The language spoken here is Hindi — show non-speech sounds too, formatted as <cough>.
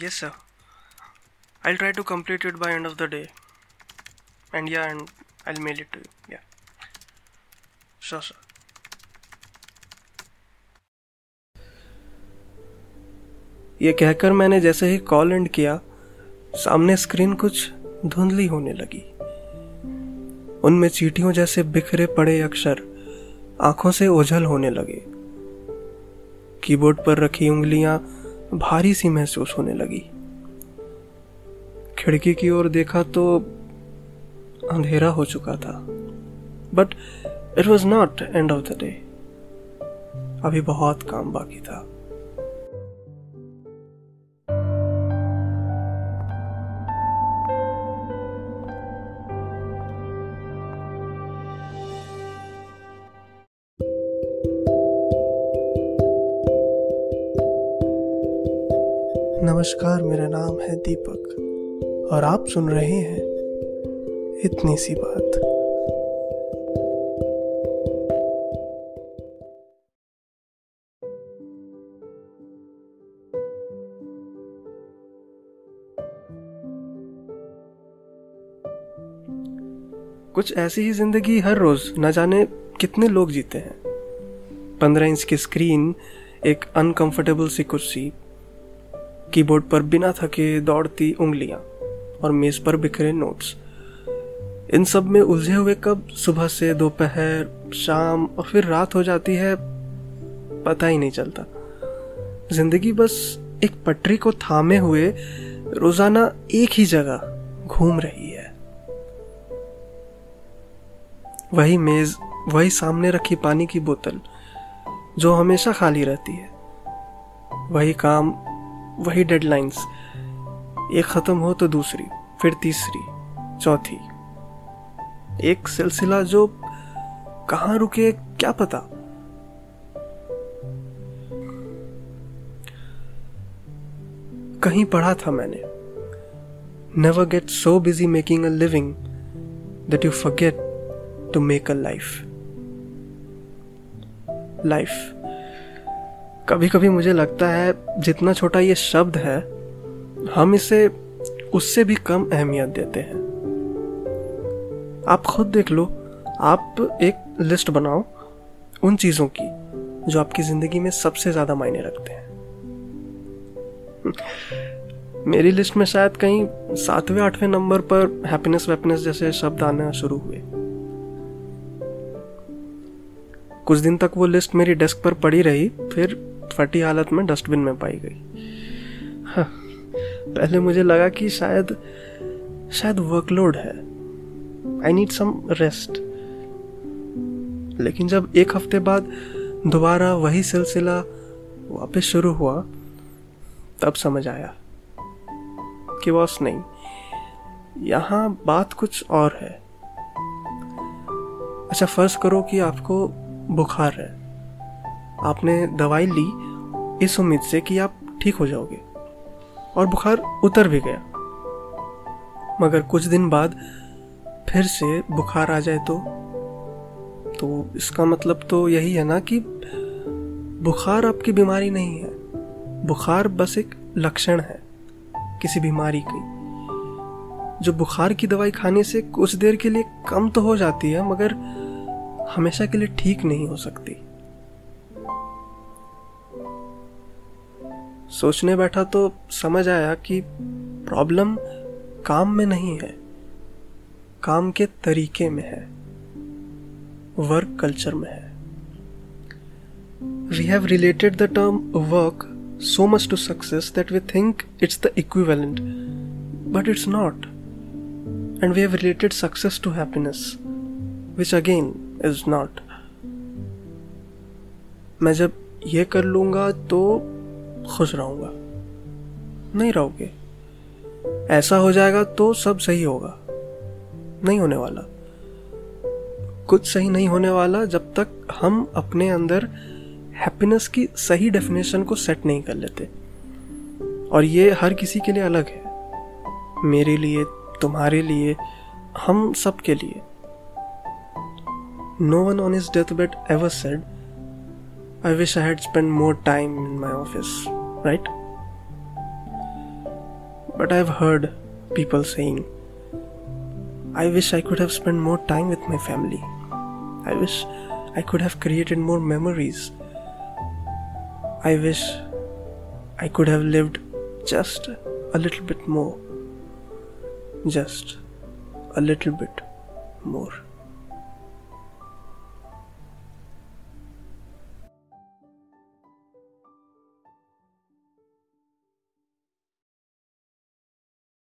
Yes, sir. I'll try to complete it by end of the day. And yeah, and I'll mail it to you. Yeah. Sure, sir. ये कहकर मैंने जैसे ही कॉल एंड किया सामने स्क्रीन कुछ धुंधली होने लगी उनमें चीटियों जैसे बिखरे पड़े अक्षर आँखों से ओझल होने लगे कीबोर्ड पर रखी उंगलियाँ भारी सी महसूस होने लगी। खिड़की की ओर देखा तो अंधेरा हो चुका था। But it was not end of the day अभी बहुत काम बाकी था। नमस्कार, मेरा नाम है दीपक और आप सुन रहे हैं इतनी सी बात। कुछ ऐसी ही ज़िंदगी हर रोज, न जाने कितने लोग जीते हैं। पंद्रह इंच की स्क्रीन, एक अनकंफर्टेबल सी कुर्सी कीबोर्ड पर बिना थके दौड़ती उंगलियाँ और मेज पर बिखरे नोट्स। इन सब में उलझे हुए कब सुबह से दोपहर, शाम और फिर रात हो जाती है, पता ही नहीं चलता। ज़िंदगी बस एक पटरी को थामे हुए रोज़ाना एक ही जगह घूम रही है। वही मेज, वही सामने रखी पानी की बोतल जो हमेशा खाली रहती है। वही काम वही डेडलाइंस एक खत्म हो तो दूसरी, फिर तीसरी, चौथी। एक सिलसिला जो कहाँ रुके, क्या पता? कहीं पढ़ा था मैंने। Never get so busy making a living that you forget to make a life life कभी कभी मुझे लगता है, जितना छोटा ये शब्द है, हम इसे, उससे भी कम अहमियत देते हैं। आप खुद देख लो, आप एक लिस्ट बनाओ, उन चीज़ों की, जो आपकी ज़िंदगी में सबसे ज़्यादा मायने रखते हैं। <laughs> मेरी लिस्ट में शायद कहीं सातवें, आठवें नंबर पर हैप्पीनेस वैप्पीनेस जैसे शब्द आना शुरू हुए। कुछ दिन तक वो लिस्ट मेरी डेस्क पर पड़ी रही, फिर फटी हालत में डस्टबिन में पाई गई। हाँ, पहले मुझे लगा कि शायद शायद वर्कलोड है। आई नीड सम रेस्ट लेकिन जब एक हफ़्ते बाद दोबारा वही सिलसिला वापस शुरू हुआ तब समझ आया कि बॉस नहीं यहाँ बात कुछ और है। अच्छा फ़र्ज़ करो कि आपको बुखार है। आपने दवाई ली इस उम्मीद से कि आप ठीक हो जाओगे। और बुखार उतर भी गया। मगर कुछ दिन बाद फिर से बुखार आ जाए तो तो इसका मतलब तो यही है ना कि बुखार आपकी बीमारी नहीं है। बुखार बस एक लक्षण है किसी बीमारी की। जो बुखार की दवाई खाने से कुछ देर के लिए कम तो हो जाती है, मगर हमेशा के लिए ठीक नहीं हो सकती। सोचने बैठा तो समझ आया कि प्रॉब्लम काम में नहीं है, काम के तरीके में है वर्क कल्चर में है। We have related the term work so much to success that we think it's the equivalent but it's not and we have related success to happiness which again is not मैं जब ये कर लूँगा तो खुश रहूँगा। नहीं रहोगे। ऐसा हो जाएगा तो सब सही होगा। नहीं होने वाला। कुछ सही नहीं होने वाला जब तक हम अपने अंदर हैप्पीनेस की सही डेफिनेशन को सेट नहीं कर लेते। और ये हर किसी के लिए अलग है। मेरे लिए, तुम्हारे लिए, हम सब के लिए। No one on his deathbed ever said I wish I had spent more time in my office, right? But I've heard people saying, I wish I could have spent more time with my family. I wish I could have created more memories. I wish I could have lived just a little bit more. Just a little bit more.